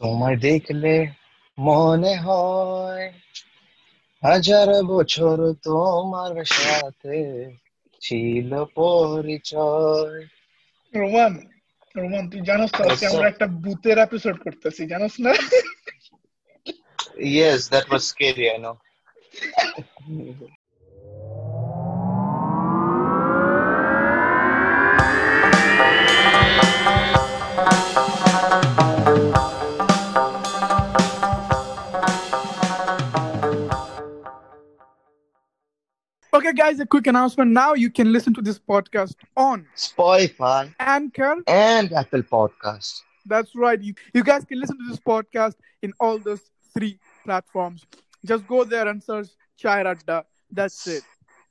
তোমায় দেখলে মনে হয় হাজার বছর তোমার সাথে ছিল পরিচয়। রোমান রোমান তুই জানোস তো আমরা একটা ভূতের এপিসোড করতেছি জানোস না? Yes, that was scary, I know. Okay, guys, a quick announcement. Now you can listen to this podcast on Spotify Anchor. and Apple Podcast. That's right. You, you guys can listen to this podcast in all those three platforms. Just go there and search Chai Radda. That's it.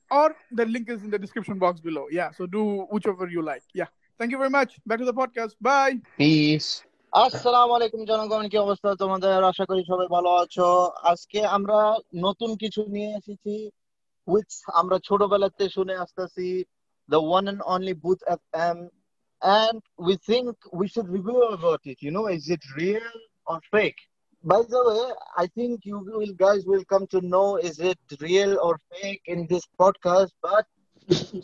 Or the link is in the description box below. Yeah, so do whichever you like. Yeah. Thank you very much. Back to the podcast. Bye. Peace. আসসালামু আলাইকুম জনগণ কি অবস্থা তোমাদের আশা করি সবাই ভালো আছো আজকে আমরা নতুন কিছু নিয়ে এসেছি which আমরা ছোটবেলাতে শুনে আসতেছি the one and only Booth FM and we think we should review about it you know is it real or fake by the way I think you will guys will come to know is it real or fake in this podcast but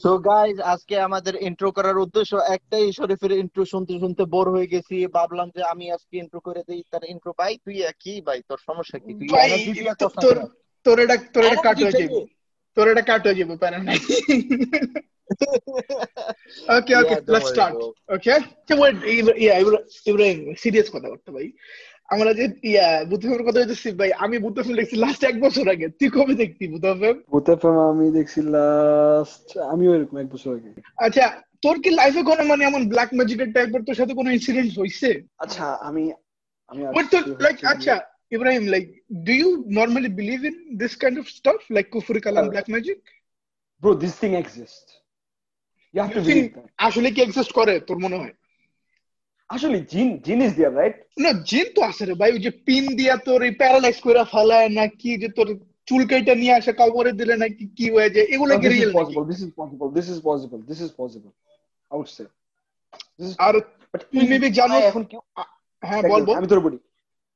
so guys আজকে আমাদের intro করার উদ্দেশ্য একটাই শরীফের intro শুনতে শুনতে bore হয়ে গেছি ভাবলাম যে আমি আজকে ইন্ট্রো করে দিই তার ইন্ট্রো ভাই তুই কি ভাই তোর সমস্যা কি তুই তোর তোর এটা তোর এটা কাট হয়ে যাবে তোর এটা কাট হয়ে যাবে প্যারা নাই okay okay Yeah, don't let's start bro. Okay তো ওয়েট ইয়া ইব্রাহিম সিরিয়াস কথা বলতে ভাই। আমরা যে ইয়া বুদ্ধফেমের কথা হইতেছি ভাই আমি বুদ্ধফেম দেখছি লাস্ট এক বছর আগে। তুই কবে দেখতি বুদ্ধফেম এফএম আমি দেখছি লাস্ট আমিও এরকম এক বছর আগে। আচ্ছা তোর কি লাইফে কোনো মানে এমন ব্ল্যাক ম্যাজিকের টাইপের তোর সাথে কোনো ইনসিডেন্ট হইছে? আচ্ছা আমি আমি লাইক আচ্ছা Ibrahim like do you normally believe in this kind of stuff like কুফরি কালাম Uh, black magic bro this thing exist you have to believe that আসলে কি এক্সিস্ট করে তোর মনে হয় আসলে জিন জিন ইজ দেয়ার রাইট না জিন তো আছে রে ভাই ওই যে পিন দিয়া তোর এই প্যারালাইজ করে ফেলায় না কি যে তোর চুল কেটে নিয়ে আসে কবরে দিলে নাকি কি হয়ে যায় এগুলো কি this real is possible this is possible this is possible this is possible i would say. This is আর but তুই maybe জানোস- এখন কি হ্যাঁ বল বল আমি তোর বলি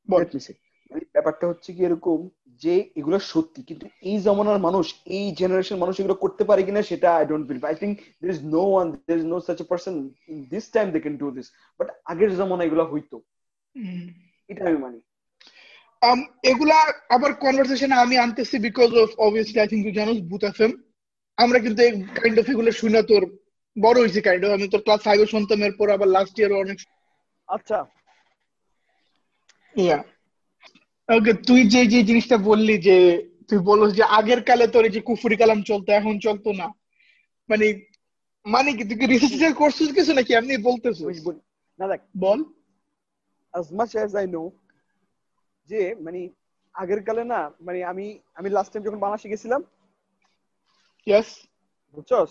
বল। Let me say, মানে ব্যাপারটা হচ্ছে কি এরকম যে এগুলো সত্যি কিন্তু এই জমানার মানুষ এই জেনারেশন মানুষ এগুলো করতে পারে কিনা সেটা I don't believe I think there is no one there is no such a person this time they can do this but আগের জমানা এগুলো হইতো। এটা আমি মানি। এগুলা আবার কনভারসেশনে আমি আনতেছি because of obviously I think তুই জানোস বুথ এফএম আমরা কিন্তু এই কাইন্ড অফ এগুলো শুনে তোর বড় হয়েছে কাইন্ড অফ আমি তোর ক্লাস ফাইভে শুনতাম এরপর আবার লাস্ট ইয়ার অনেক আচ্ছা। ইয়া ওকে তুই যে যে জিনিসটা বললি যে তুই বলস যে আগের কালে তোর যে কুফুরি কালাম চলতো এখন চলতো না। মানে মানে কি তুই রিসার্চ করছিস কিছু নাকি? এমনি বলতেছিস। বলি না দেখ বল। as much as I know যে মানে আগের কালে না মানে আমি আমি লাস্ট টাইম যখন বাংলাদেশে গেছিলাম ইয়েস বুঝছস?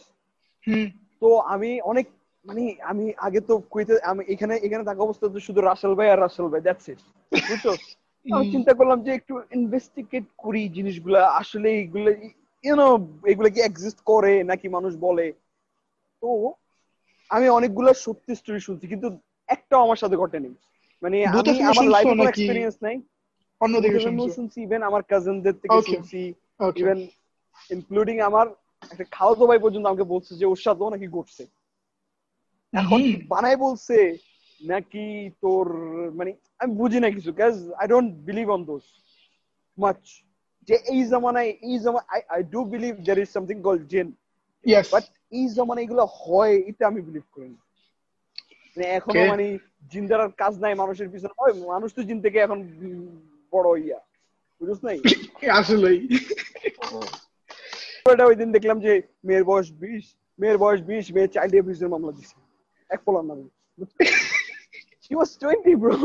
হুম। তো আমি অনেক মানে আমি আগে তো কুয়েতে আমি এখানে এখানে থাকা অবস্থা তো শুধু রাসেল ভাই আর রাসেল ভাই দ্যাটস ইট বুঝছ আমি চিন্তা করলাম যে একটু ইনভেস্টিগেট করি জিনিসগুলা আসলে এগুলো ইউনো এগুলো কি এক্সিস্ট করে নাকি মানুষ বলে? তো আমি অনেকগুলো সত্যি স্টোরি শুনছি কিন্তু একটাও আমার সাথে ঘটেনি। মানে আমি আমার লাইফে কোনো? এক্সপেরিয়েন্স নাই। অন্য দিকে দুটো শুনছো ইভেন আমার কাজিনদের থেকে শুনছি ইভেন ইনক্লুডিং আমার একটা খাওয়া ভাই পর্যন্ত আমাকে বলছে যে ওর সাথেও নাকি ঘটছে। এখন বানাই বলছে নাকি তোর মানে আমি বুঝি না কিছু কাজ I don't believe on those much যে এই জামানায় এই জামা I I do believe there is something call gen but এই জামানায় এগুলো হয় এটা আমি বিলিভ করি না। মানে এখনও মানে জিন্দার কাজ নাই মানুষের পিছনে। ওই মানুষ তো জিন থেকে এখন বড় ইয়া। বুঝছ নাই? আসলেই। এটা ওই দিন দেখলাম যে মেয়ের বয়স বিশ মেয়ের বয়স বিশ মেয়ে চাইল্ড এর মামলা দিছে। এক পোলার নামে। she was 20 bro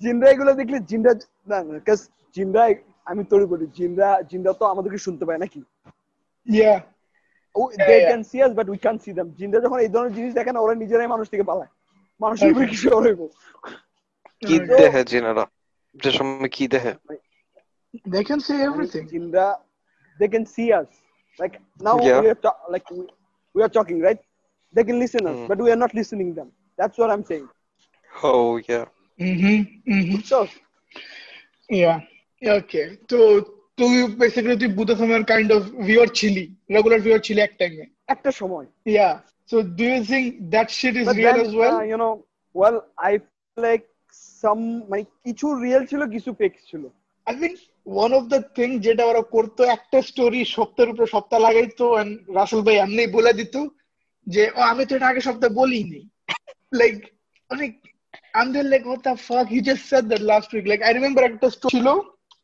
জিনরা এগুলো দেখলে জিনরা না কাজ জিনরা আমি তোর বলি জিনরা জিনরা তো আমাদেরকে শুনতে পায় নাকি yeah they yeah. Can see us but we can see them জিনরা যখন এই ধরনের জিনিস দেখে না ওরা নিজেরাই মানুষ থেকে পালায় মানুষের উপরে কিছু হইব কি দেখে জিনারা যে সময় কি দেখে they can say everything জিনরা they can see us like now Yeah. we are ta- like we, we are talking right they can listen us Mm. but we are not listening them that's what i'm saying Oh yeah. Mm-hmm. Mm-hmm. বুঝছ Yeah. Okay. So তো তুই basically তুই বুদ্ধসময়ের kind of viewer ছিলি regular viewer ছিলি এক টাইমে একটা সময় Yeah. So do you think that shit is But real then, as well? uh, you know, well, I feel like some মানে কিছু রিয়েল ছিল কিছু ফেক ছিল I think one of the thing যেটা ওরা করতো একটা স্টোরি সপ্তাহের উপর সপ্তাহ লাগাইতো and রাসেল ভাই এমনি বলে দিত যে ও আমি তো এটা আগে সপ্তাহে বলিনি লাইক অনেক I'm then like, what the fuck? He just said that last week. Like, I remember একটা story ছিল,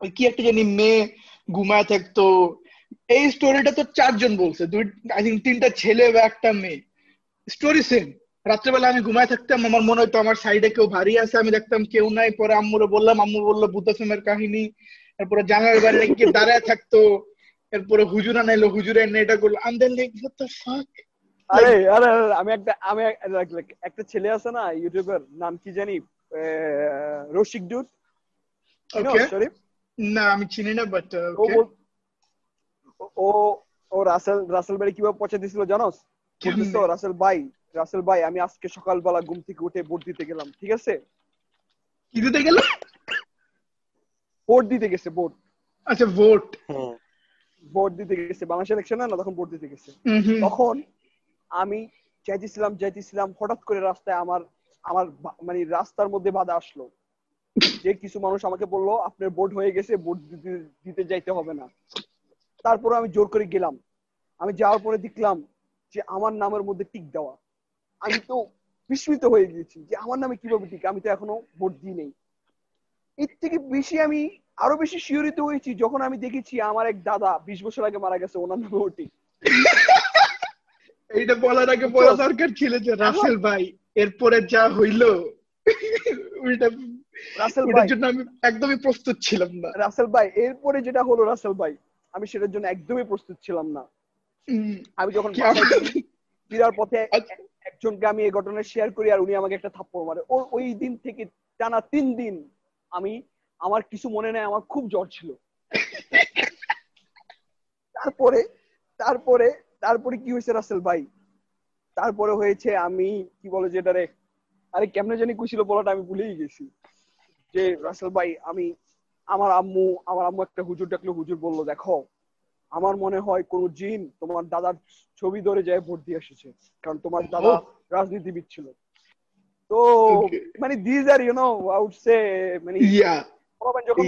ওই কি একটা জানি মেয়ে ঘুমায় থাকতো। এই স্টোরিটা তো চারজন বলছে। দুই আই থিঙ্ক তিনটা ছেলে বা একটা মেয়ে। স্টোরি সেম রাত্রেবেলা আমি ঘুমায় থাকতাম, আমার মনে হতো আমার সাইডে কেউ ভারী আছে, আমি দেখতাম কেউ নাই। পরে আম্মুরে বললাম, আম্মু বলল বুদ্ধফিমের কাহিনী। এরপরে জানালার বাইরে গিয়ে দাঁড়ায় থাকতো। এরপরে হুজুর আনাইলো হুজুর এনে এটা করল আমি দেন লাইক the fuck? আরে আরে আমি একটা আমি একটা ছেলে আছে না ইউটিউবার নাম কি জানি আহ, রশিক শরীফ না আমি চিনি না বাট ও ও রাসেল রাসেল বাড়ি কীভাবে পৌঁছে দিছিল জানোস? বলতেছে রাসেল ভাই রাসেল ভাই আমি আজকে সকালবেলা ঘুম থেকে উঠে ভোট দিতে গেলাম ঠিক আছে? কি দিতে গেল? ভোট দিতে গেছে ভোট। আচ্ছা ভোট। ভোট দিতে গেছে বাংলাদেশ ইলেকশন না তখন ভোট দিতে গেছে। তখন আমি চাইতেছিলাম চাইতেছিলাম, হঠাৎ করে রাস্তায় আমার আমার মানে রাস্তার মধ্যে বাধা আসলো। যে কিছু মানুষ আমাকে বলল, আপনার ভোট হয়ে গেছে ভোট দিতে যাইতে হবে না। তারপরে আমি জোর করে গেলাম। আমি যাওয়ার পরে দেখলাম যে আমার নামের মধ্যে টিক দেওয়া। আমি তো বিস্মিত হয়ে গিয়েছি যে আমার নামে কীভাবে টিক? আমি তো এখনও ভোট দিই নেই। এর থেকে বেশি আমি আরও বেশি শিহরিত হয়েছি যখন আমি দেখেছি আমার এক দাদা বিশ বছর আগে মারা গেছে, ওনার নামেও টিক। এইটা বলার আগে বলা দরকার ছিল যে রাসেল ভাই এরপরে যা হইল ওইটা রাসেল ভাই। জন্য আমি একদমই প্রস্তুত ছিলাম না। রাসেল ভাই এরপরে যেটা হলো রাসেল ভাই আমি সেটার জন্য একদমই প্রস্তুত ছিলাম না। আমি যখন ফিরার পথে আচ্ছা। একজনকে আমি এই ঘটনা শেয়ার করি আর উনি আমাকে একটা থাপ্পড় মারে। ও ওই দিন থেকে টানা তিন দিন আমি আমার কিছু মনে নেই আমার খুব জ্বর ছিল। তারপরে তারপরে তারপরে কি হয়েছে রাসেল ভাই? তারপরে হয়েছে আমি কি বলে যেটা রে আরে কেমনে জানি কুছিল বলাটা আমি ভুলেই গেছি। যে রাসেল ভাই আমি আমার আম্মু আমার আম্মু একটা হুজুর ডাকলো হুজুর বলল দেখো আমার মনে হয় কোন জিন তোমার দাদার ছবি ধরে যায় ভোট দিয়ে এসেছে কারণ তোমার দাদা. রাজনীতিবিদ ছিল। তো মানে these are you know out say মানে ইয়া পোলাপান যখন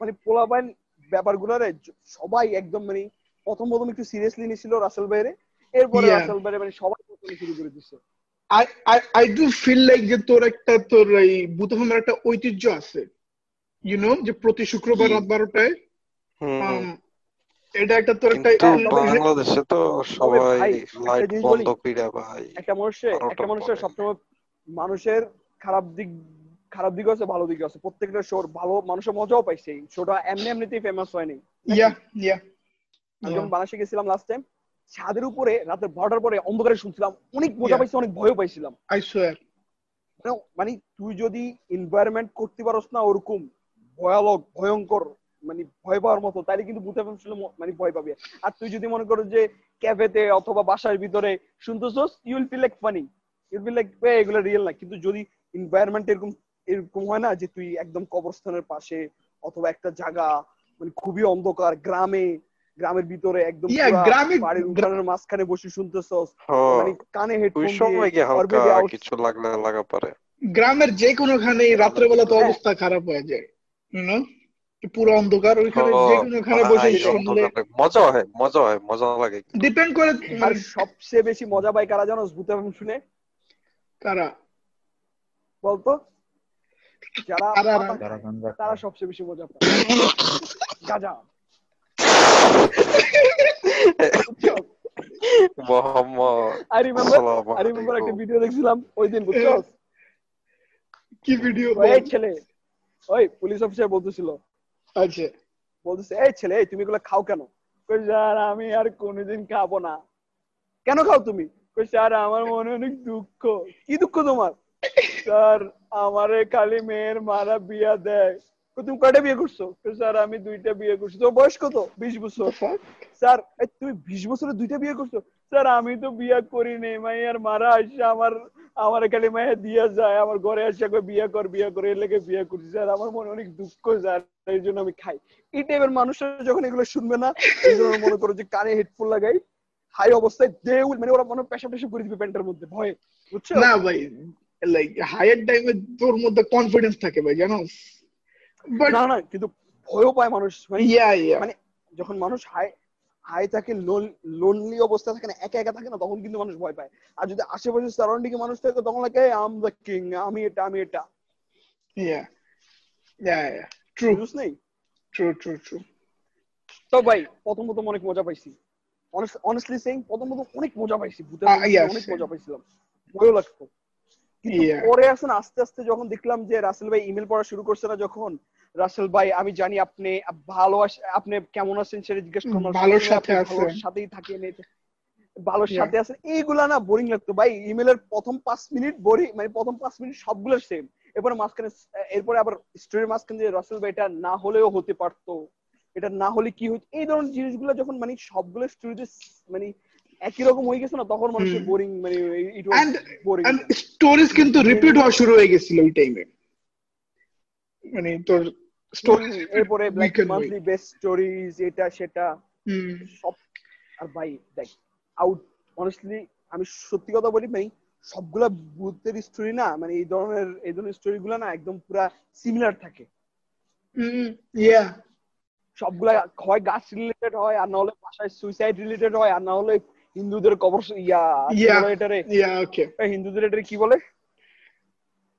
মানে পোলাপান ব্যাপারগুলোরে সবাই একদম মানে প্রথম প্রথম একটু সিরিয়াসলি নিছিল রাসেল ভাইরে এরপরে. রাসেল ভাইরে মানে সবাই শুরু করে দিচ্ছে I I I do feel like যে তোর একটা তোর এই বুদ্ধফিমের একটা ঐতিহ্য আছে। ইউ নো যে প্রতি শুক্রবার রাত বারোটায় um, এটা একটা তোর একটা বাংলাদেশে তো সবাই ভাই, লাইট একটা বন্ধ। কইরা ভাই একটা মানুষের একটা মানুষের। সবসময় মানুষের খারাপ দিক খারাপ দিক আছে ভালো দিক আছে। প্রত্যেকটা শোর ভালো মানুষের মজাও পাইছে। শোটা এমনি এমনিতেই ফেমাস হয়নি। ইয়া ইয়া আমি যখন বাংলাদেশে গেছিলাম লাস্ট টাইম ছাদের উপরে রাতে বারোটার পরে অন্ধকারে শুনছিলাম। অনেক মজা পাইছি অনেক ভয়ও পাইছিলাম। আই সোয়ার মানে মানে তুই যদি এনভায়রনমেন্ট করতে পারস না ওরকম ভয়ালক ভয়ঙ্কর মানে ভয় পাওয়ার মতো তাইলে কিন্তু বুঝতে পারছিল মানে ভয় পাবি। আর তুই যদি মনে করো যে ক্যাফেতে অথবা বাসার ভিতরে শুনতেছস you'll feel like funny you'll feel like এগুলো রিয়েল না। কিন্তু যদি এনভায়রনমেন্ট এরকম এরকম হয় না যে তুই একদম কবরস্থানের পাশে অথবা একটা জায়গা মানে খুবই অন্ধকার গ্রামে গ্রামের ভিতরে একদম গ্রামে- বাড়ির উঠানের মাঝখানে বসে শুনতেছস। হ্যাঁ মানে কানে হেডফোন সময় দিয়ে কিছু লাগলে লাগা পারে। গ্রামের যে কোনোখানে রাত্রেবেলা তো হ্যাঁ। অবস্থা খারাপ হয়ে যায় ইউ নো পুরো অন্ধকার ওইখানে যে কোনোখানে বসে শুনলে মজা হয় মজা হয় মজা লাগে। ডিপেন্ড করে আর মানে সবচেয়ে বেশি মজা পাই কারা জানো ভূত এবং শুনে। কারা? বলতো? যারা? তারা সবচেয়ে বেশি মজা পায়। Gaza. Mohammad I remember I remember একটা ভিডিও দেখছিলাম ওই দিন বুঝছ? কি ভিডিও ওই ছেলে ওই পুলিশ অফিসার বলতেছিল। আচ্ছা। বলতেছে এই ছেলে তুমি এগুলো খাও কেন? স্যার আমি আর কোনোদিন খাব না। কেন খাও তুমি? কই স্যার আমার মনে অনেক দুঃখ। কি দুঃখ তোমার? স্যার আমারে খালি মেয়ের মারা বিয়া দেয়। তুমি কয়টা বিয়ে করছ? স্যার আমি দুইটা বিয়ে করছি। তোর বয়স কত? বিশ বছর। স্যার তুমি বিশ বছরে দুইটা বিয়ে করছ? স্যার আমি তো বিয়া করি নাই। মাইয়ার মারা আসে আমার আমার খালি মাইয়া দিয়া যায়। আমার ঘরে আসে কই বিয়া কর বিয়া করে এর লেগে বিয়া করছি। স্যার আমার মনে অনেক দুঃখ স্যার। এই জন্য আমি খাই। এই টাইপের মানুষরা যখন এগুলো শুনবে না এই জন্য মনে করো যে কানে হেডফোন লাগাই হাই অবস্থায় দে মানে ওরা মনে পেশা পেশা করে দিবে প্যান্টের মধ্যে। ভয়ে। বুঝছ? না ভাই লাইক হায়ার টাইমে তোর মধ্যে কনফিডেন্স থাকে ভাই জানো? না না কিন্তু ভয়ও পায় মানুষ। মানে মানে যখন মানুষ হাই হাই থাকে লোনলি অবস্থা থাকে না একা একা থাকে না তখন কিন্তু মানুষ ভয় পায়। আর যদি আশেপাশে সারাউন্ডিং মানুষ থাকে তখন লাগে আম দ্য কিং আমি এটা আমি এটা। ইয়া ইয়া ট্রু নেই? ট্রু ট্রু ট্রু তো ভাই প্রথম প্রথম অনেক মজা পাইছি। অনেস্টলি সেইং প্রথম প্রথম অনেক মজা পাইছি। ভূতের yes, অনেক মজা পাইছিলাম। ভয়ও লাগতো। পরে আসেন আস্তে আস্তে যখন দেখলাম যে রাসেল ভাই ইমেল পড়া শুরু করছে না যখন রাসেল ভাই আমি জানি আপনি ভালো আপনি কেমন আছেন সেটা জিজ্ঞেস করলাম ভালোর সাথে আছেন। সাথেই থাকেন। এই- ভালোর সাথে আছেন এইগুলা না বোরিং লাগতো ভাই। ইমেলের প্রথম পাঁচ মিনিট বোরিং মানে প্রথম পাঁচ মিনিট সবগুলো সেম এরপরে মাঝখানে এরপরে আবার স্টোরির মাঝখানে যে রাসেল ভাই এটা না হলেও হতে পারতো। এটা না হলে কি হতো এই ধরনের জিনিসগুলো যখন মানে সবগুলো স্টোরিতে মানে একই রকম হয়ে গেছে না তখন মানুষের বোরিং মানে it And- boring and stories কিন্তু রিপিট হওয়া শুরু হয়ে গেছিল ওই টাইমে মানে তোর স্টোরি এরপরে লাইক মান্থলি বেস্ট স্টোরিজ এটা সেটা সব আর ভাই দেখ আউট অনেস্টলি আমি সত্যি কথা বলি ভাই সবগুলা ভূতের স্টোরি না মানে এই ধরনের এই ধরনের স্টোরি গুলা না একদম পুরা সিমিলার থাকে। ইয়া সবগুলা হয় গাছ রিলেটেড হয় আর না হলে বাসায় সুইসাইড রিলেটেড হয় আর না হলে হিন্দুদের কবর ইয়া এটারে? ইয়া ওকে হিন্দুদের এটারে কি বলে?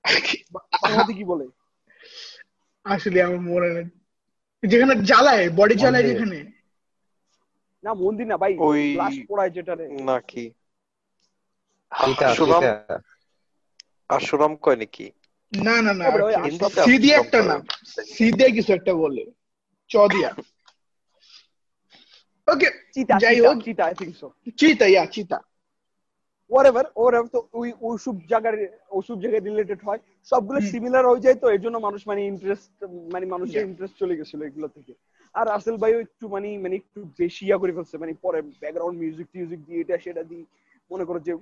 বাংলাতে কি বলে? আসলে আমার মনে নেই। যেখানে জ্বালায় বডি জ্বালায় যেখানে। না মন্দির না ভাই ওই লাশ পোড়ায় যেটারে। নাকি। চিতা আশুরাম কয় নাকি? না না না ওই সি দিয়ে একটা। নাম সি দিয়ে কিছু একটা বলে। চ দিয়া। ওকে চিতা যাই চিতা হোক। চিতা আই থিংক সো চিতা ইয়া চিতা। Whatever whatever তো ওই ওইসব জায়গার ওইসব জায়গায় রিলেটেড হয়। সবগুলো। সিমিলার হয়ে যায় তো এর জন্য মানুষ মানে ইন্টারেস্ট মানে মানুষের. ইন্টারেস্ট চলে গেছিল এগুলো থেকে। আর আসল ভাইও একটু মানে মানে একটু বেশি ইয়া করে ফেলছে মানে পরে ব্যাকগ্রাউন্ড মিউজিক টিউজিক দিয়ে এটা সেটা দিয়ে মনে করো যে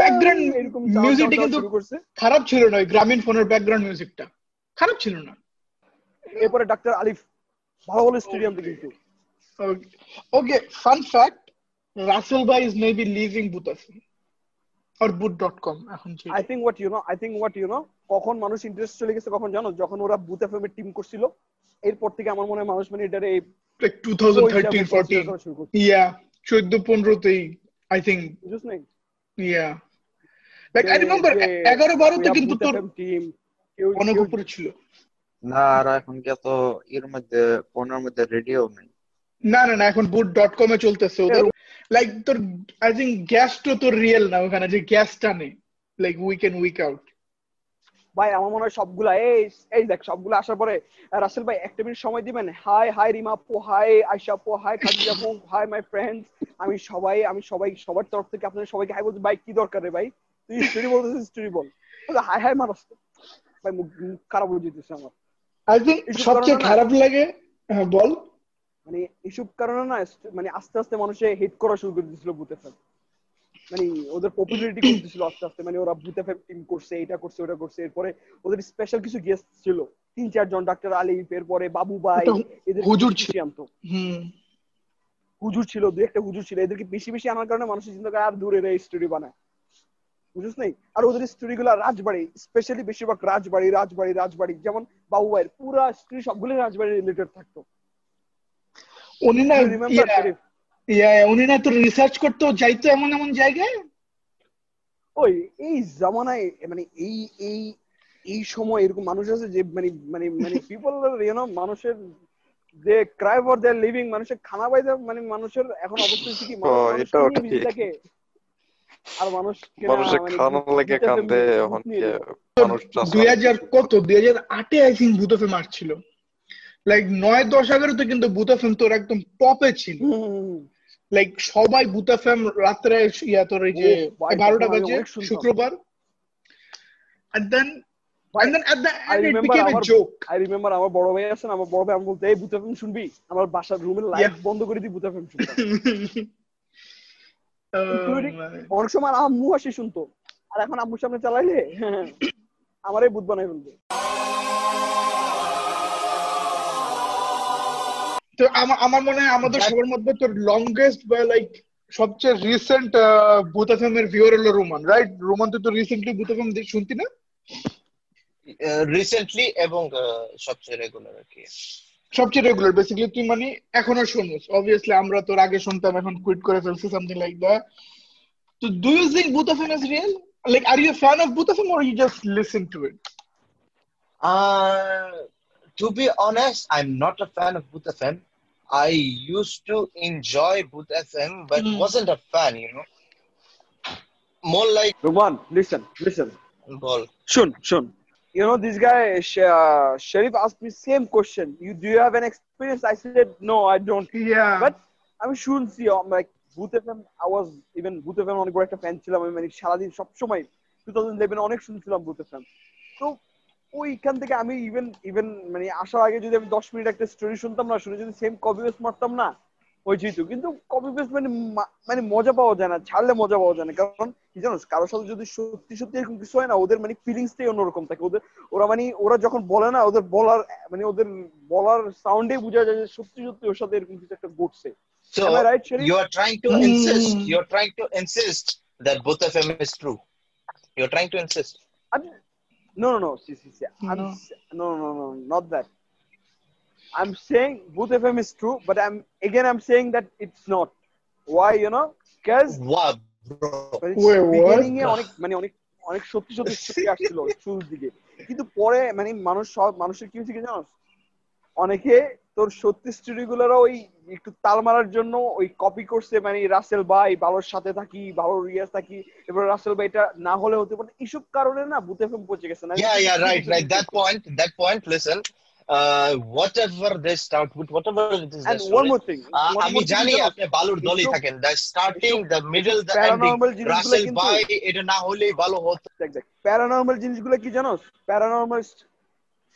background এরকম music টা মিউজিক কিন্তু- খারাপ ছিল না ওই গ্রামীণ ফোনের ব্যাকগ্রাউন্ড মিউজিকটা খারাপ ছিল না। এরপরে ডাক্তার আলিফ ভালো ভালো স্টেডিয়াম কিন্তু। ওকে ফান ফ্যাক্ট রাসেল ভাই ইজ মেবি লিভিং বুতাসি আর কম এখন যে I think what you know I think what you know কখন মানুষ ইন্টারেস্ট চলে গেছে কখন জানো? যখন ওরা বুথ এফএম এর টিম করছিল এরপর থেকে আমার মনে হয় মানুষ মানে এটারে এই টু থাউজেন্ড ওই হিসাবে থার্টিন consider ফোরটিন করা শুরু করছে। ইয়া চোদ্দ পনেরোতেই আই থিঙ্ক বুঝছ নাই ইয়া লাইক আই রিমেম্বার এগারো বারোতে কিন্তু তোর টিম কেউ অনেক উপরে ছিল। না আর এখন কি এত এর মধ্যে ফোনের মধ্যে রেডিও নেই। না না না এখন বুট ডট কম এ চলতেছে ওদের। লাইক তোর আই থিঙ্ক গ্যাসটা তোর রিয়েল না ওখানে যে গ্যাস টানে like week end week out ভাই আমার মনে হয় সবগুলা এই এই দেখ সবগুলো আসার পরে রাসেল ভাই একটা মিনিট সময় দিবেন। হাই হাই রিমা আপু হাই আয়শা আপু হাই খাদিজা আপু হাই মাই ফ্রেন্ডস আমি সবাই আমি সবাই সবার তরফ থেকে আপনাদের সবাইকে হাই বলছি। ভাই কি দরকার রে ভাই? তুই স্টোরি বলতেছিস স্টোরি বল। হাই হাই মারাস ভাই মুখ খারাপ হয়ে যেতেছে আমার। আই থিঙ্ক সবচেয়ে খারাপ লাগে হ্যাঁ বল। মানে এইসব কারণে না মানে আস্তে আস্তে মানুষে হিট করা শুরু করে দিয়েছিল বুথে ফ্যান মানে ওদের পপুলারিটি করতেছিল আস্তে আস্তে। মানে ওরা বুথে ফ্যান টিম করছে এটা করছে ওটা করছে। এরপরে ওদের স্পেশাল কিছু গেস্ট ছিল। তিন চারজন ডাক্তার আলিফ এরপরে বাবু ভাই এদের হুজুর বেশি আনতো হুম। হুজুর ছিল দু একটা হুজুর ছিল। এদেরকে বেশি বেশি আনার কারণে মানুষের চিন্তা করে আর দূরে রে স্টোরি বানায়। বুঝিস নাই? আর ওদের স্টোরি গুলা রাজবাড়ি স্পেশালি বেশিরভাগ রাজবাড়ি রাজবাড়ি রাজবাড়ি। যেমন বাবু ভাইয়ের পুরা স্টোরি সবগুলো রাজবাড়ি রিলেটেড থাকতো। উনি না রিমেম্বার ইয়া- উনি না তোর রিসার্চ করতেও যাইতো এমন এমন জায়গায়? ওই এই জামানায় মানে এই এই এই সময় এরকম মানুষ আছে যে মানে মানে মানে পিপল ইউনো মানুষের যে ক্রাই ফর দেয়ার লিভিং মানুষের খানা পাইতে মানে মানুষের এখন অবস্থা কি। থাকে। আর মানুষ মানুষের খানা লেগে কান্দে এখন মানুষ দুই হাজার কত? দুই হাজার আটে আই থিঙ্ক ভূতফে মারছিল। লাইক নয় দশ এগারোতে কিন্তু ভূতফেম তোর একদম টপে ছিল। লাইক সবাই ভূতফেম রাত্রে ইয়া তোর এই যে বারোটা বাজে শুক্রবার। And then and then at the end it became a আমার- joke আই রিমেম্বার আমার বড় ভাই আছেন আমার বড় ভাই আমি বলতে এই বুতা ফিল্ম শুনবি? আমার বাসার রুমের লাইট বন্ধ করে দি বুতা ফিল্ম শুনতাম অনেক সময় আমার আম্মু হাসি শুনতো। আর এখন আম্মুর সামনে চালাইলে আমারই বুধ বানাই ফেলবে। তো আমার মনে হয় আমাদের সবার মধ্যে তোর লংগেস্ট বা লাইক সবচেয়ে রিসেন্ট ভূত এফএম এর ভিউয়ার হলো রোমান রাইট রোমান তুই তো রিসেন্টলি ভূত এফএম শুনতি না? রিসেন্টলি এবং সবচেয়ে রেগুলার আর কি। সবচেয়ে রেগুলার বেসিক্যালি তুই মানে এখনও শুনিস। অবভিয়াসলি আমরা তোর আগে শুনতাম এখন কুইট করে ফেলছি সামথিং লাইক দ্যাট তো do you think of is real like are you fan of of or you just listen to it to be honest, I'm not a fan of Boot FM. I used to enjoy Boot FM, but Hmm. wasn't a fan, you know. More like Roman listen listen ball. Shun, Shun. You know, this guy, Sh- uh, Sharif asked me same question. You do you have an experience? I said no, I don't. Yeah But আমি শুনছি I'm like Bhoot FM I was even Bhoot FM অনেক বড় একটা fan ছিলাম আমি মানে সারাদিন সবসময় টু থাউজেন্ড ইলেভেন অনেক শুনছিলাম ভূত এফএম তো ওইখান থেকে আমি ইভেন ইভেন মানে আসার আগে যদি আমি দশ মিনিট একটা স্টোরি শুনতাম না শুনে যদি সেম কপি পেস্ট মারতাম না ওই যেহেতু কিন্তু কপি পেস্ট মানে মানে মজা পাওয়া যায় না ছাড়লে মজা পাওয়া যায় না কারণ কি জানো কারোর সাথে যদি সত্যি সত্যি এরকম কিছু হয় না ওদের মানে ফিলিংসটাই অন্যরকম থাকে ওদের ওরা মানে ওরা যখন বলে না ওদের বলার মানে ওদের বলার সাউন্ডে বোঝা যায় যে সত্যি সত্যি ওর সাথে এরকম কিছু একটা ঘটছে So right, you are trying to Hmm. insist. You're trying to insist that Boot FM is true. You're trying to insist. I'm, no, no, no. See, see, see. I'm, No. s- no, no, no, not that. I'm saying Booth FM is true, but I'm again I'm saying that it's not. Why, you know? Because Wow, bro. Wait, what? beginning এ অনেক মানে অনেক অনেক সত্যি সত্যি story আসছিল শুরুর দিকে কিন্তু পরে মানে মানুষ সব মানুষের কি হয়েছে কি জানো অনেকে তোর সত্যি স্টোরি গুলোরও ওই একটু তাল মারার জন্য ওই কপি করছে মানে রাসেল ভাই ভালোর সাথে থাকি ভালো রিয়াজ থাকি এবার রাসেল ভাই এটা না হলে হতে পারে এইসব কারণে না বুথ এফএম পৌঁছে গেছে না yeah, right, right. That point, that point. Listen, uh, whatever they start with, whatever it is. And one more thing. Ah, one আমি জানি আপনি বালুর দলই থাকেন the starting the middle the ending Rasel ভাই এটা না হলেই ভালো হতো প্যারানর্মাল জিনিসগুলো কি জানোস প্যারানর্মাল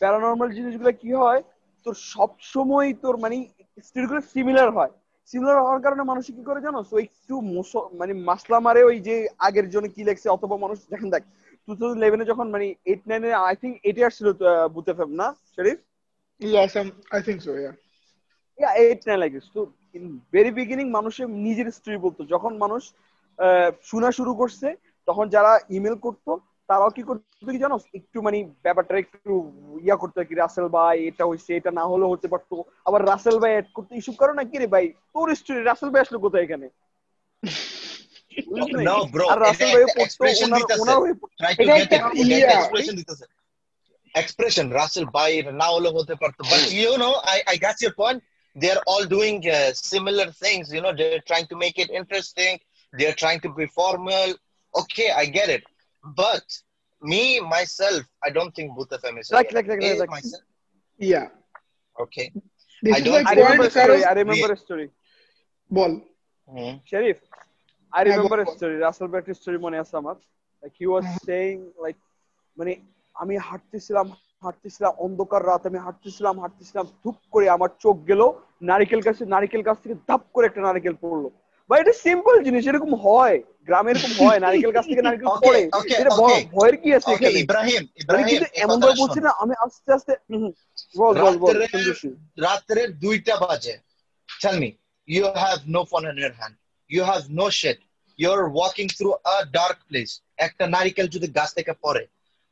প্যারানর্মাল জিনিসগুলো কি হয় তোর সব সময় তোর মানে স্টোরিগুলো সিমিলার হয়। সিমিলার হওয়ার কারণে মানুষ কি করে জানো? ওই একটু মানে মাসলা মারে ওই যে আগের জন্য কি লেখছে অথবা মানুষ দেখেন দেখ টু থাউজেন্ড ইলেভেনে যখন মানে এইট নাইনে আই থিঙ্ক এইটে আসছিল বুথ এফ না Sharif Yes, I'm, I think so, yeah eight nine like তো ইন ভেরি বিগিনিং মানুষের নিজের স্টোরি বলতো। যখন মানুষ আহ, শোনা শুরু করছে তখন যারা ইমেল করতো তারাও কি করতো কি জানো একটু মানে ব্যাপারটা একটু ইয়া করতো কি রাসেল ভাই এটা হইছে এটা না হলেও হতে পারতো আবার রাসেল ভাই এড করতো ইস্যু করো না কি রে ভাই তোর স্টোরি রাসেল ভাই আসলো কোথায় এখানে বুঝলি? No, bro, আর রাসেল এটা ভাই একটা পড়তো expression ওনার দিতেছে। ওনার হয়ে পড়তো। try to এটা get একটা- it get yeah. expression দিতেছে expression রাসেল ভাই এটা না হলে হতে পারতো but you know I I got your point they are all doing uh, similar things you know they're trying to make it interesting they're trying to be formal okay I get it but me myself I don't think both of them is Like- like- like- like- myself Yeah. okay This I don't like I remember a story. I remember a story. Ball Hmm. Sharif, I remember a story. Russell Brand story মনে আছে আমার like he was saying like মানে আমি হাঁটতেছিলাম হাঁটতেছিলাম অন্ধকার রাত আমি হাঁটতেছিলাম হাঁটতেছিলাম ধুপ করে আমার চোখ গেল নারিকেল গাছে নারিকেল গাছ থেকে ধাপ করে একটা নারিকেল পড়ল বা এটা সিম্পল জিনিস এরকম হয় গ্রামে এরকম হয় নারিকেল গাছ থেকে নারিকেল পড়ে এটা ভয়ের কি আছে এখানে কিন্তু এই এমন ভাবে বলছি না আমি আস্তে আস্তে বল বল বল রাত্রে দুইটা বাজে tell me you have no phone in your hand you have no shit you're walking through a dark place একটা নারিকেল যদি গাছ থেকে পড়ে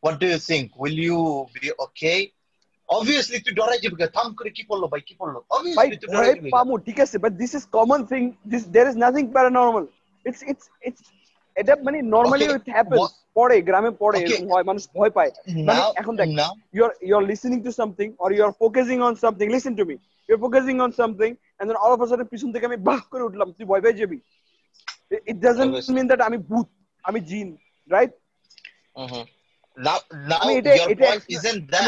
what do you think will you be okay obviously to doraje because thumb kore ki porlo bhai ki there is nothing মানে normally it গ্রামে পড়ে হয় মানুষ ভয় পায়। মানে এখন দেখ you are you are listening to something or you are focusing on something listen and then all পিছন থেকে আমি বাস করে উঠলাম তুই ভয় পাই যাবি। ইট ডাজন্ট মিন দ্যাট আমি ভূত আমি জিন রাইট mhm. now now আমি এটা your এটা point isn't that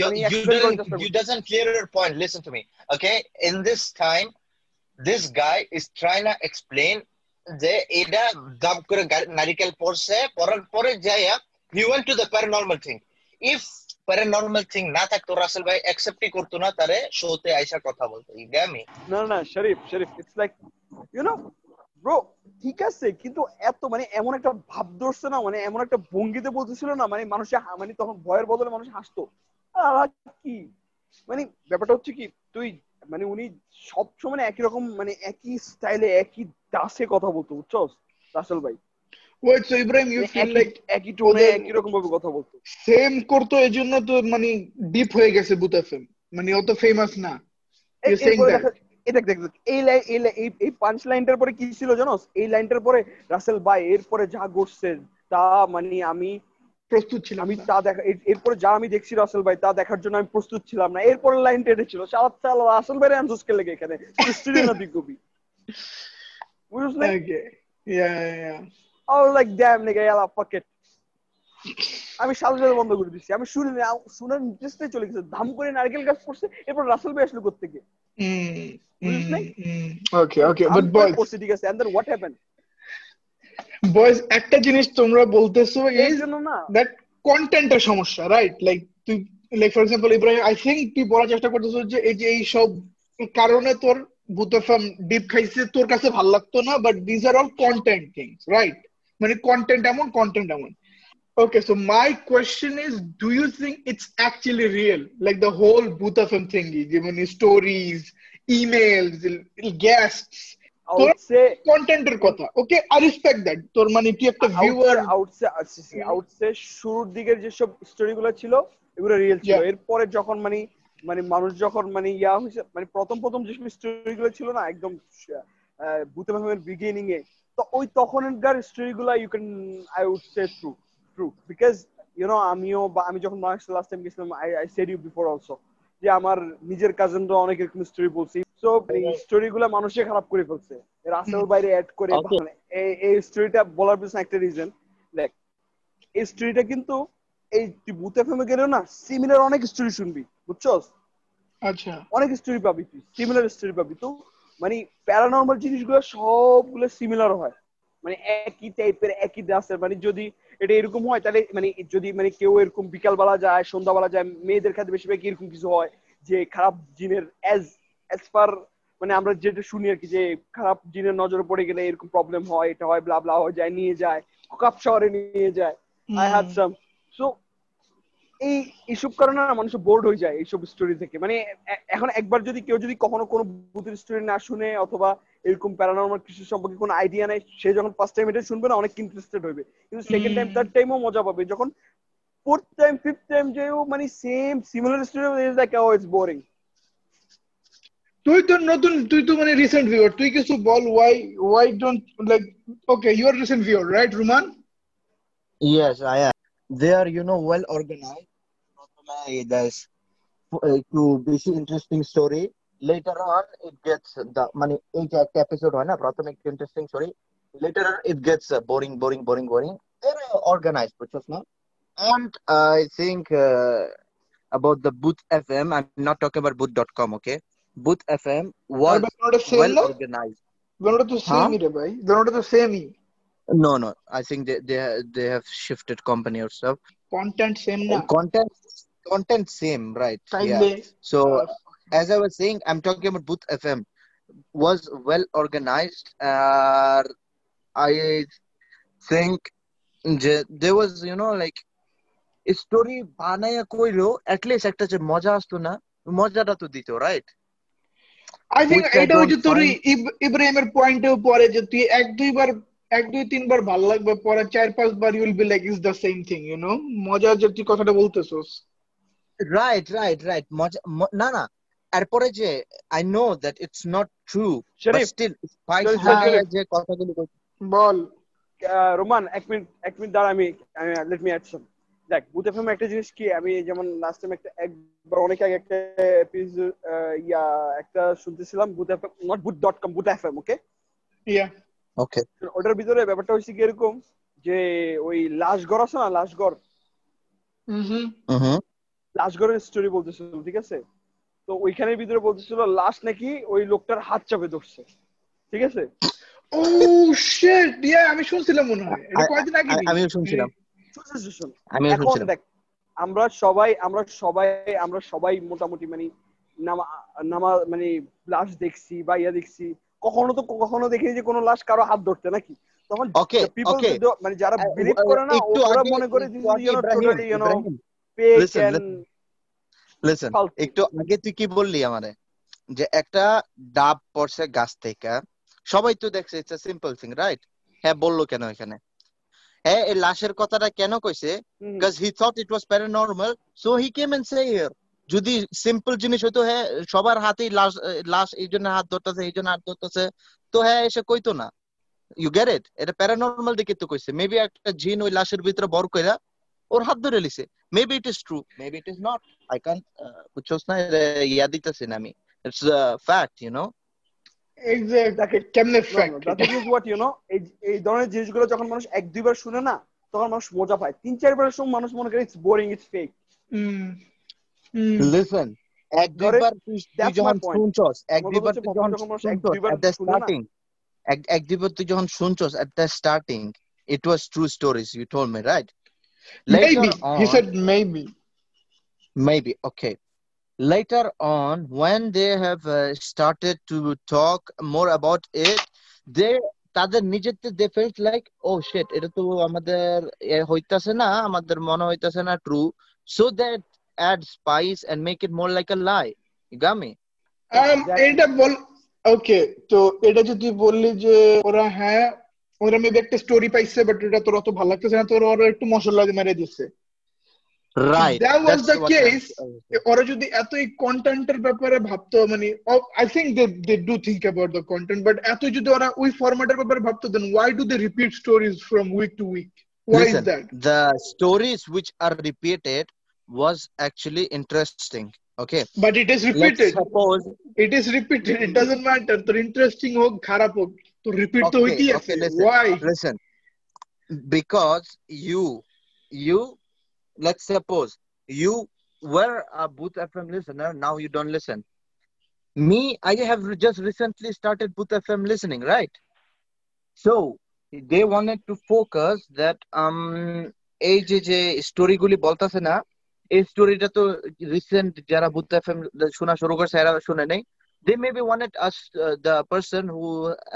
you, you didn't you doesn't clear your point listen to me okay in this time this guy is trying to explain যে এটা দাম করে নারিকেল পড়ছে পড়ার পরে যাইয়া he went to the paranormal thing if paranormal thing না থাকতো রাসেল ভাই অ্যাকসেপ্টই করতো না তারে শোতে আইসা কথা বলতো get me No, no, no, Sharif, Sharif. It's like, you know, bro, ঠিক আছে কিন্তু এত মানে এমন একটা ভাব ধরছে না মানে এমন একটা ভঙ্গিতে বলতেছিল না মানে মানুষে মানে তখন ভয়ের বদলে মানুষ হাসতো। কি? মানে ব্যাপারটা হচ্ছে কি তুই মানে উনি সব সময় একই রকম মানে একই স্টাইলে একই দাসে কথা বলতো বুঝছস? রাসেল ভাই। Wait so Ibrahim you feel like একই টোনে একই রকম ভাবে কথা বলতো। সেম করতো এই জন্য তো মানে ডিপ হয়ে গেছে এফএম মানে অত ফেমাস না। saying এরপরে that. দেখা- এই দেখ দেখ এই লাইন এই এই- পাঁচ লাইনটার পরে কি ছিল জানোস? এই লাইনটার পরে রাসেল ভাই এরপরে যা ঘটছে তা মানে আমি প্রস্তুত ছিলাম। আমি তা দেখা এরপরে যা আমি দেখছি রাসেল ভাই তা দেখার জন্য আমি প্রস্তুত ছিলাম না। এরপরে লাইনটা এটা ছিল। সালা সালা রাসেল ভাই আনজোসকে লেগে এখানে? স্টুডিও না Okay. Yeah, yeah, yeah. I was like damn nigga yalla fuck it আমি সাথে সাথে বন্ধ করে দিচ্ছি। আমি শুনি না শোনার ইন্টারেস্টে চলে গেছে। ধাম করে নারকেল গাছ পড়ছে এরপর রাসেল ভাই আসলো okay. ধাম But করে boys, পড়ছে ঠিক আছে। What happened? Boys একটা জিনিস তোমরা বলতেছো এই জন্য না। that কন্টেন্টের সমস্যা রাইট লাইক তুই like for example Ibrahim I think তুই বলার চেষ্টা করতেছ যে এই যে এই সব কারণে তোর ভূতফাম ডিপ খাইছে তোর কাছে ভালো লাগতো না but this are all content things right মানে কন্টেন্ট এমন কন্টেন্ট এমন। Okay so my question is do you think it's actually real like the whole Bhoot FM thingy যেমন stories emails guests I would say কন্টেন্টের কথা okay I respect that তোর মানে তুই একটা ভিউয়ার আউটসে শুরুর দিকের যেসব স্টোরি গুলো ছিল এগুলো রিয়েল ছিল। এরপরে যখন মানে মানে মানুষ যখন মানে ইয়া হয়েছে মানে প্রথম প্রথম যেসব স্টোরি গুলো ছিল না একদম ভাবের বিগিনিং এ তো ওই তখনকার স্টোরি গুলা you can I would say true true because you know আমিও আমি যখন বাংলাদেশ লাস্ট টাইম গেছিলাম I I said you before also যে আমার নিজের কাজিনরা অনেক এরকম স্টোরি বলছি। সো এই স্টোরি গুলা মানুষে খারাপ করে ফেলছে। বাইরে অ্যাড করে এই স্টোরিটা বলার পিছনে একটা রিজন দেখ এই স্টোরিটা কিন্তু এই তুই ভূত এফএমে গেলেও না সিমিলার অনেক স্টোরি শুনবি বুঝছস? আচ্ছা। অনেক স্টোরি পাবি তুই সিমিলার স্টোরি পাবি। তো মানে প্যারানর্মাল জিনিসগুলো সবগুলো সিমিলার হয়। মানে একই টাইপের একই দাসের মানে যদি এটা এরকম হয় তাহলে মানে যদি মানে কেউ এরকম বিকালবেলা যায় সন্ধ্যাবেলা যায় মেয়েদের ক্ষেত্রে বেশিরভাগ এরকম কিছু হয় যে খারাপ জিনের অ্যাজ অ্যাজ পার মানে আমরা যেটা শুনি আর কি যে খারাপ জিনের নজরে পড়ে গেলে এরকম প্রবলেম হয় এটা হয় ব্লা ব্লা হয়ে যায় নিয়ে যায় কাপ শহরে নিয়ে যায় আই হ্যাড সাম সো এই এইসব কারণে না মানুষ বোর্ড হয়ে যায় এইসব স্টোরি থেকে। মানে এখন একবার যদি কেউ যদি কখনো কোনো ভূতের স্টোরি না শুনে অথবা এরকম প্যারানর্মাল কিছু সম্পর্কে কোনো আইডিয়া নেই সে যখন ফার্স্ট টাইম এটা শুনবে না অনেক ইন্টারেস্টেড হবে কিন্তু সেকেন্ড টাইম। থার্ড টাইমও মজা পাবে যখন ফোর্থ টাইম ফিফথ টাইম যেও মানে same similar story is like oh it's boring তুই তো নতুন তুই তো মানে রিসেন্ট ভিউয়ার তুই কিছু বল why why don't like okay you are recent viewer right Ruman Yes, I am. They are, you know, well organized. প্রথমে uh, একটু বেশি interesting story later on it gets the money eight act episode one ಪ್ರಾಥಮಿಕ interesting story later on it gets uh, boring boring boring boring. They're uh, organized which just not and uh, i think uh, about the booth fm i'm not talking about booth.com okay? Booth fm was well organized. They're not the same huh? they're not the same no no. I think they they, they have shifted company or stuff. Content same na? content content same right Time yeah. Day. so uh, as i was saying i'm talking about booth fm was well organized uh, i think there was you know like story বানায়া কইলো at least একটা যে মজা আসতো না মজাটা তো দিত রাইট আই I এটা হচ্ছে তোর ইব- ইব্রাহিমের পয়েন্টেও পরে যে তুই এক দুইবার এক দুই তিনবার ভালো লাগবে পরে চার পাঁচবার you'll be like is the same thing you know মজা যে তুই কথাটা বলতেছস। রাইট রাইট রাইট মজা না না এরপরে যে I know that it's not true but still. যে কথাগুলো বল- বল রোমান এক মিনিট এক মিনিট দাঁড়া আমি লেট মি অ্যাড সাম দেখ বুথ এফএম একটা জিনিস কি আমি যেমন লাস্ট টাইম একটা একবার অনেক আগে একটা এপিসোড ইয়া একটা শুনতেছিলাম Bhoot FM not Bhoot dot com Bhoot FM okay yeah okay ওটার ভিতরে ব্যাপারটা হচ্ছে কি এরকম যে ওই লাশঘর আছে না লাশঘর? হুম হুম লাশঘরের স্টোরি বলতেছিল ঠিক আছে? তো ওইখানের ভিতরে বলতেছিল লাশ নাকি ওই লোকটার হাত চাপে ধরছে। ঠিক আছে? ও শিট ইয়া আমি শুনছিলাম মনে হয়। এটা কয়দিন আগে আমিও শুনছিলাম। এখন শুনছিলাম। দেখ আমরা সবাই আমরা সবাই আমরা সবাই মোটামুটি মানে নামা নামা মানে লাশ দেখছি বা ইয়া দেখছি। কখনো তো কখনো দেখিনি যে কোনো লাশ কারও হাত ধরতে নাকি? তখন পিপল মানে যারা বিলিভ করে না ওরা মনে করে আগে you know totally you know and listen একটু আগে তুই কি বললি আমারে? যে একটা ডাব পড়ছে গাছ থেকে সবাই তো দেখছে ইটস সিম্পল থিং রাইট হ্যাঁ বলল কেন এখানে? হ্যাঁ এই লাশের কথাটা কেন কইছে? Because he thought it was paranormal so he came and say here যদি সিম্পল জিনিস হইতো হ্যাঁ সবার হাতেই লাশ লাশ এই জন্য হাত ধরতেছে এই জন্য হাত ধরতেছে তো হ্যাঁ এসে কইতো না। ইউ গেট ইট এটা প্যারানর্মাল দিকে তো কইছে। মেবি একটা জিন ওই লাশের ভিতরে বর কইরা ওর হাত ধরে লিছে। Maybe it is true maybe it is not I can বুঝছস না এটা ইয়া দিতেছি না আমি। It's fact you know exact কেমনে no, fact thing is what, you know, এই এই ধরনের জিনিসগুলো যখন মানুষ এক দুইবার শুনে না তখন মানুষ মজা পায়। তিন চারবার সময় মানুষ মনে করে it's boring it's fake hmm hmm. Listen এক দুইবার তুই যখন. শুনছস এক দুইবার তুই যখন শুনছস না। starting এক এক দুইবার তুই যখন শুনছস at the starting it was true stories you told me right? Later maybe he on said maybe maybe okay later on when they have uh, started to talk more about it they তাদের নিজেদের they felt like oh shit এটা তো আমাদের এ হইতাছে না আমাদের মনে হইতাছে না true so that add spice and make it more like a lie you got me Um, Exactly. এটা বল ওকে তো এটা যে তুই বললি যে ওরা হ্যাঁ ওরা মেবি একটা স্টোরি পাইছে বাট এটা তোর অত ভালো লাগতেছে না তোর ওরা একটু মশলা মেরে দিচ্ছে right that was that's the what I'm- case ওরা যদি এত এই কন্টেন্টের ব্যাপারে ভাবতো মানে I think they they do think about the content but এত যদি ওরা ওই ফরম্যাটের ব্যাপারে ভাবতো then why do they repeat stories from week to week why is Listen, that the stories which are repeated was actually interesting okay? But it is let's repeated suppose it is repeated it doesn't matter তোর interesting হোক খারাপ হোক তো repeat তো Okay, হইতেই okay, আছে listen, why listen because you you let's suppose you were a Booth FM listener now you don't listen me I have just recently started Booth FM listening right so they wanted to focus that um এই যে যে স্টোরিগুলি বলতেছে না এই স্টোরিটা তো recent যারা Buddha FM শোনা শুরু করছে এরা শুনে নেই they maybe wanted us uh, the person who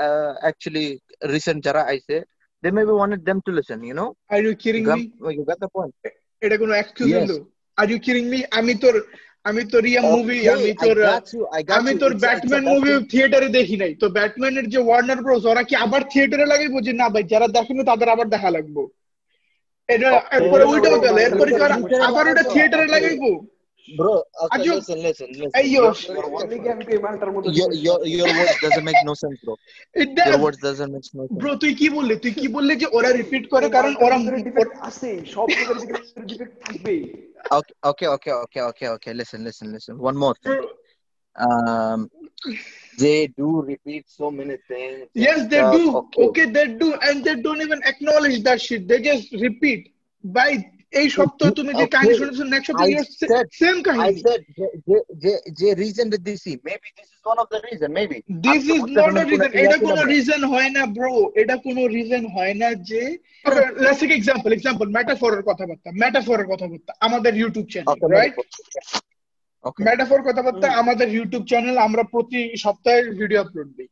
uh, actually recent যারা আইছে they maybe wanted them to listen you know? You you কিরিং got, me you got the point. এটা কোনো এক্সকিউজ. হলো? আর ইউ কিরিং মি আমি তোর আমি তোর ইয়া মুভি আমি I তোর you I আমি you. তোর ব্যাটম্যান মুভি থিয়েটারে দেখি নাই। তো ব্যাটম্যানের যে ওয়ার্নার ব্রোস ওরা কি আবার থিয়েটারে লাগাইবো যে না ভাই যারা দেখেনি তাদের আবার দেখা লাগবো? এটা এরপরে bro, গেল এরপরে আবার ওটা থিয়েটারে লাগাইবো? bro okay R you- listen listen listen এই yo, your, your, only words, game কে মালটার মতো your, your, your words doesn't make no sense bro it your does words doesn't make no sense bro তুই কি বললি তুই কি বললি যে ওরা রিপিট করে কারণ ওরা ডিফেক্ট আছে সব জায়গায় ডিফেক্ট থাকবে okay okay okay okay okay okay listen listen listen one more thing um they do repeat so many things and Yes, they stuff. do. okay Okay, they do, and they don't even acknowledge that shit. They just repeat. By এই সপ্তাহ তুমি যে. কাহিনী শুনেছো next সপ্তাহ same I কাহিনী। Said the reason that they see? Maybe this is one of the reason maybe. This is not a reason এটা কোনো রিজন হয় না ব্রো এটা কোনো রিজন হয় না যে লেটস টেক এক্সাম্পল এক্সাম্পল মেটাফরের কথাবার্তা মেটাফরের কথাবার্তা আমাদের ইউটিউব চ্যানেল রাইট মেটাফর কথাবার্তা আমাদের ইউটিউব চ্যানেল আমরা প্রতি সপ্তাহে ভিডিও আপলোড দিই।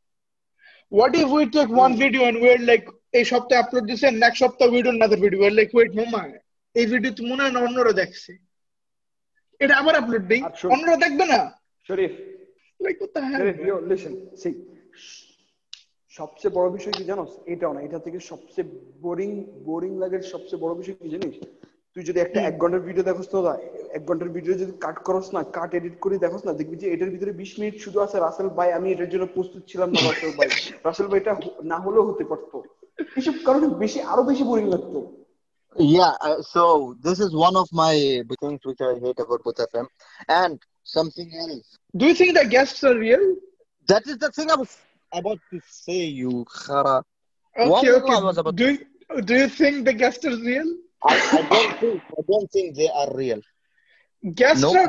What if we take one video and where like এই সপ্তাহে আপলোড দিছে নেক্সট সপ্তাহ we don't another video like wait মামা এই ভিডিও তো মনে হয় না অন্যরা দেখছে। এটা আবার আপলোড দিই। অন্যরা দেখবে না? Sharif. Like what the hell? Listen see সবচেয়ে বড় বিষয় কি জানোস? এটাও না এটা থেকে সবচেয়ে বোরিং বোরিং লাগে সবচেয়ে বড় বিষয় কি জানিস? তুই যদি একটা এক ঘণ্টার ভিডিও দেখোস তো এক ঘণ্টার ভিডিও যদি কাট করস না কাট এডিট করে দেখোস না দেখবি যে এটার ভিতরে বিশ মিনিট শুধু আছে রাসেল ভাই আমি এটার জন্য প্রস্তুত ছিলাম না রাসেল ভাই। রাসেল ভাই এটা না হলেও হতে পারতো। এসব কারণে বেশি আরও বেশি বোরিং লাগতো। Yeah, uh, so this is one of my things which I hate about Booth FM. And something else. Do you think the guests are real? That is the thing I was about to say, you Khara. Okay, okay. do, you, do you think the guests are real? I, I, don't think, I don't think they are real. Guests nope, are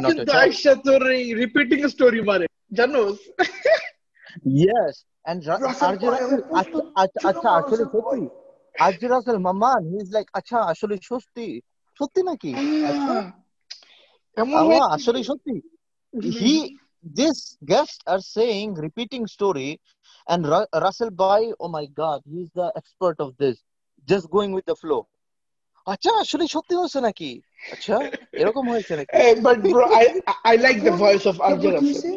repeating a story, Mare. Janos. yes. And Arjun, actually, actually, আমি আচ্ছা প্রস্তুত আচ্ছা ছিলাম আচ্ছা না, আসলে Russell Boy। সত্যি Arzu Rasel মামান he is like আচ্ছা আসলে সত্যি সত্যি নাকি আচ্ছা আহ, এমন আল্লাহ হয় আসলে সত্যি he this guests are saying repeating story And Ru- Russell Boy, oh my God, he's the expert of this. Just going with the flow. আচ্ছা আসলে সত্যি হয়েছে নাকি আচ্ছা এরকম হয়েছে নাকি Eh, but bro, I I- I like the voice of What Arjun did he Russell. say?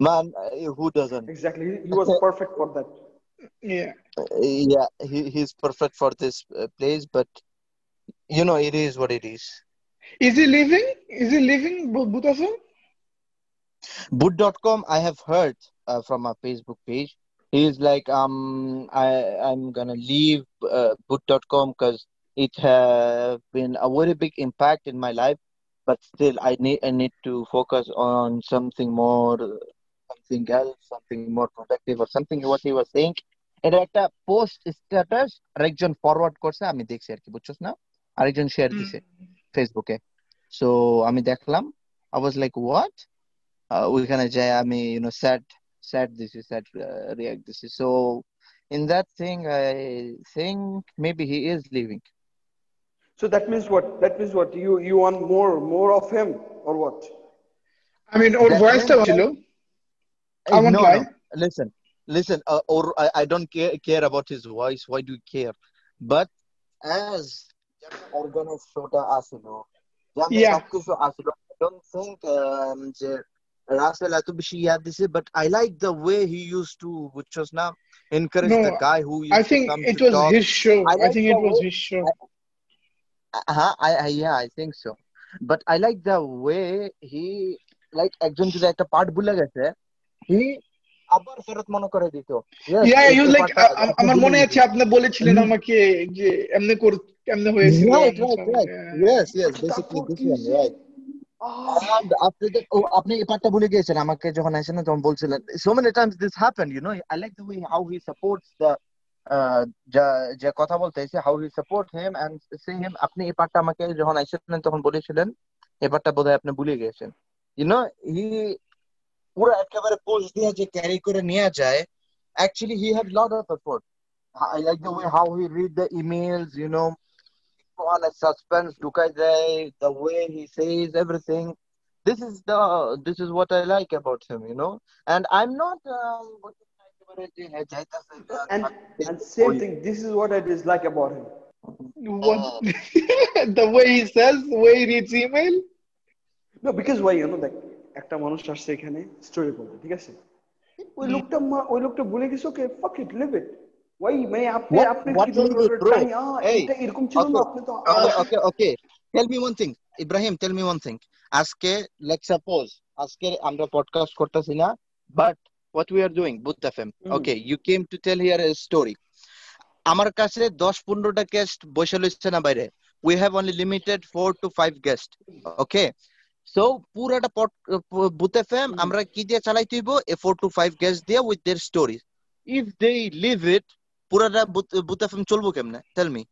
man uh, who doesn't Exactly. He- He was perfect for that. Yeah. Yeah he, he's perfect for this uh, place but you know it is what it is Is he leaving? Is he leaving bo- both of them? boot.com i have heard uh, from a facebook page he's like um i i'm gonna leave uh, boot.com because it has been a very big impact in my life but still i need i need to focus on something more something else something more productive or something what he was saying এটা একটা post status আরেকজন forward করছে আমি দেখছি আর কি বুঝছস না আরেকজন শেয়ার দিছে ফেসবুকে সো আমি দেখলাম আই ওয়াজ লাইক হোয়াট ওইখানে যাই আমি ইউ নো স্যাড স্যাড দিছি স্যাড রিয়াক্ট দিছি so in that thing i think maybe he is leaving So that means what? That means what? You you want more more of him or what? I mean, or That ভয়েসটা means- ছিল Uh, I won't no, lie. no. Listen, listen. Uh, or I, I don't care care about his voice. Why do you care? But as organ of shota আসলো, যেমন Yeah. সবকিছু আসলো, I don't think um, যে রাসেল এত বেশি ইয়াদ দিছে, but I like the way he used to, which was now encourage No, the guy who used I think to come it to was talk. his show. I I like think the it was way- his show. Uh-huh, I, I yeah, I think so. But I like the way he like একজন যদি একটা part ভুলে গেছে He আবার ফেরত মনে করে দিত আমার মনে। আছে আপনি বলেছিলেন হুম। আমাকে যে এমনি কর এমনি হয়েছিল আচ্ছা, oh, আপনি এই পার্টটা ভুলে গিয়েছেন আমাকে যখন আসেন না তখন বলছিলেন so many times this happened you know I like the way how he supports the uh, যা যে কথা বলতেছে how he support him and say him আপনি এই পার্টটা আমাকে যখন আইসেছিলেন তখন বলেছিলেন এই পার্টটা বোধহয় আপনি ভুলে গিয়েছেন you know he পুরো একেবারে পোস্ট দিয়ে যে ক্যারি করে নিয়ে যায় actually he had lot of effort I like the way how he read the emails you know on a suspense ঢুকাই দেয় the way he says everything this is the this is what I like about him you know and I'm not um, একেবারে যে হ্যাঁ যাইতাছে যা- and যা- and same thing. This is what I dislike about him. What the way he says, the way he reads email. No, because why you know দেখ একটা মানুষ আসছে এখানে স্টোরি বলতে ঠিক আছে? ওই লোকটা ওই লোকটা বলে গেছে ওকে পকেট ইট ওই মানে আপনি আপনি কি বলতে চাই এটা এরকম ছিল না আপনি তো okay okay tell me one thing Ibrahim tell me one thing আজকে লেট সাপোজ আজকে আমরা পডকাস্ট করতেছি না but what we are doing Bhoot F M okay you came to tell here a story আমার কাছে দশ পনেরোটা গেস্ট বসে লইছে না বাইরে। We have only limited four to five guest okay so পুরাটা বুথ এফএম হুম। আমরা কি দিয়ে চালাইতে হইব এ ফোর টু ফাইভ গেস্ট দিয়ে with their stories if they leave it পুরাটা বুথ এফএম চলবো কেমনে? Tell me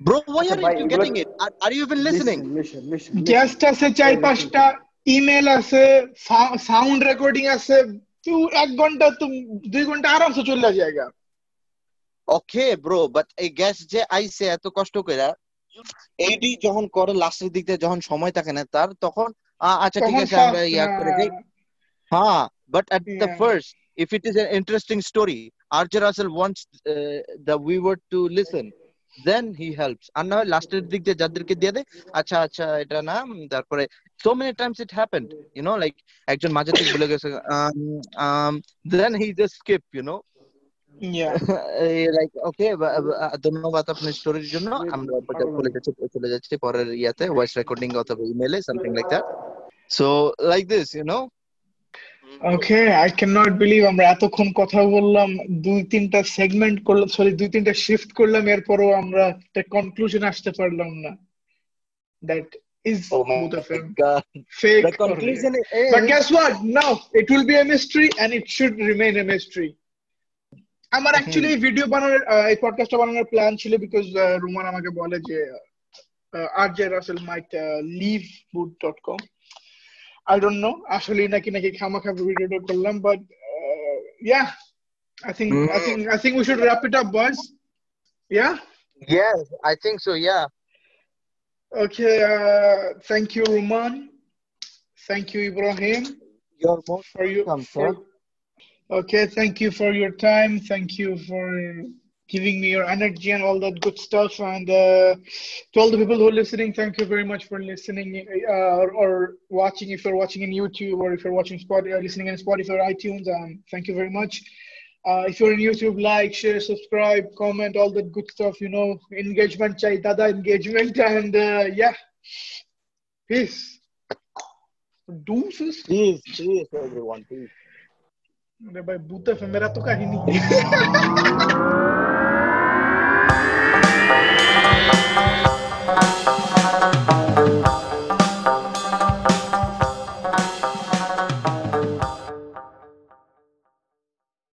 bro why are ভাই, you এগুলো- getting it? Are, are you even listening? Listen guest আছে চার পাঁচটা ইমেল আছে সাউন্ড রেকর্ডিং আছে তুই এক ঘণ্টা তুমি দুই ঘণ্টা আরামসে চলে জায়গা ওকে ব্রো বাট এই গ্যাস যে আইছে এত কষ্ট কইরা এইডি যখন করে লাস্টের দিক দিয়ে যখন সময় থাকে না তার তখন আচ্ছা ঠিক তখন আছে আমরা ইয়া করে দেই হ্যাঁ but at the Yeah. first if it is an interesting story RJ Russell wants uh, the viewer to listen then he helps আর না হয় লাস্টের দিক দিয়ে যাদেরকে দিয়ে দেয় আচ্ছা আচ্ছা এটা না উম, তারপরে so many times it happened you know like একজন মাঝে থেকে বলে গেছে um, um, then he just skip you know yeah like okay ধন্যবাদ আপনার স্টোরির জন্য। আমরা পরে চলে যাচ্ছি চলে যাচ্ছি পরের ইয়াতে ভয়েস রেকর্ডিং অথবা ইমেলে something like that so like this you know okay I can not believe আমরা এতক্ষণ কথা বললাম দুই তিনটা সেগমেন্ট করলাম সরি দুই তিনটা শিফট করলাম এরপরও আমরা একটা কনক্লুশন আসতে পারলাম না। That is Oh my both of them fake the conclusion is But guess what? No, it will be a mystery and it should remain a mystery. আমার অ্যাকচুয়ালি ভিডিও বানানোর আহ, এই পডকাস্টটা বানানোর প্ল্যান ছিল বিকজ রুমান আমাকে বলে যে R J Russell might live boot dot com I don't know আসলে নাকি নাকি খামাখা ভিডিওটা করলাম but yeah I think I think I think we should wrap it up boys yeah yes i think so yeah okay thank you Ruman thank you Ibrahim you're most for you welcome for sir Okay, thank you for your time. Thank you for giving me your energy and all that good stuff. And uh, to all the people who are listening, thank you very much for listening uh, or, watching. If you're watching in YouTube or if you're watching Spotify, listening in Spotify or iTunes, um, thank you very much. Uh, if you're on YouTube, like, share, subscribe, comment, all that good stuff. You know, engagement, chai dada engagement, and uh, yeah, peace. Deuces. Peace, peace, everyone. Peace. भाई बूते पे मेरा तो कहीं नहीं।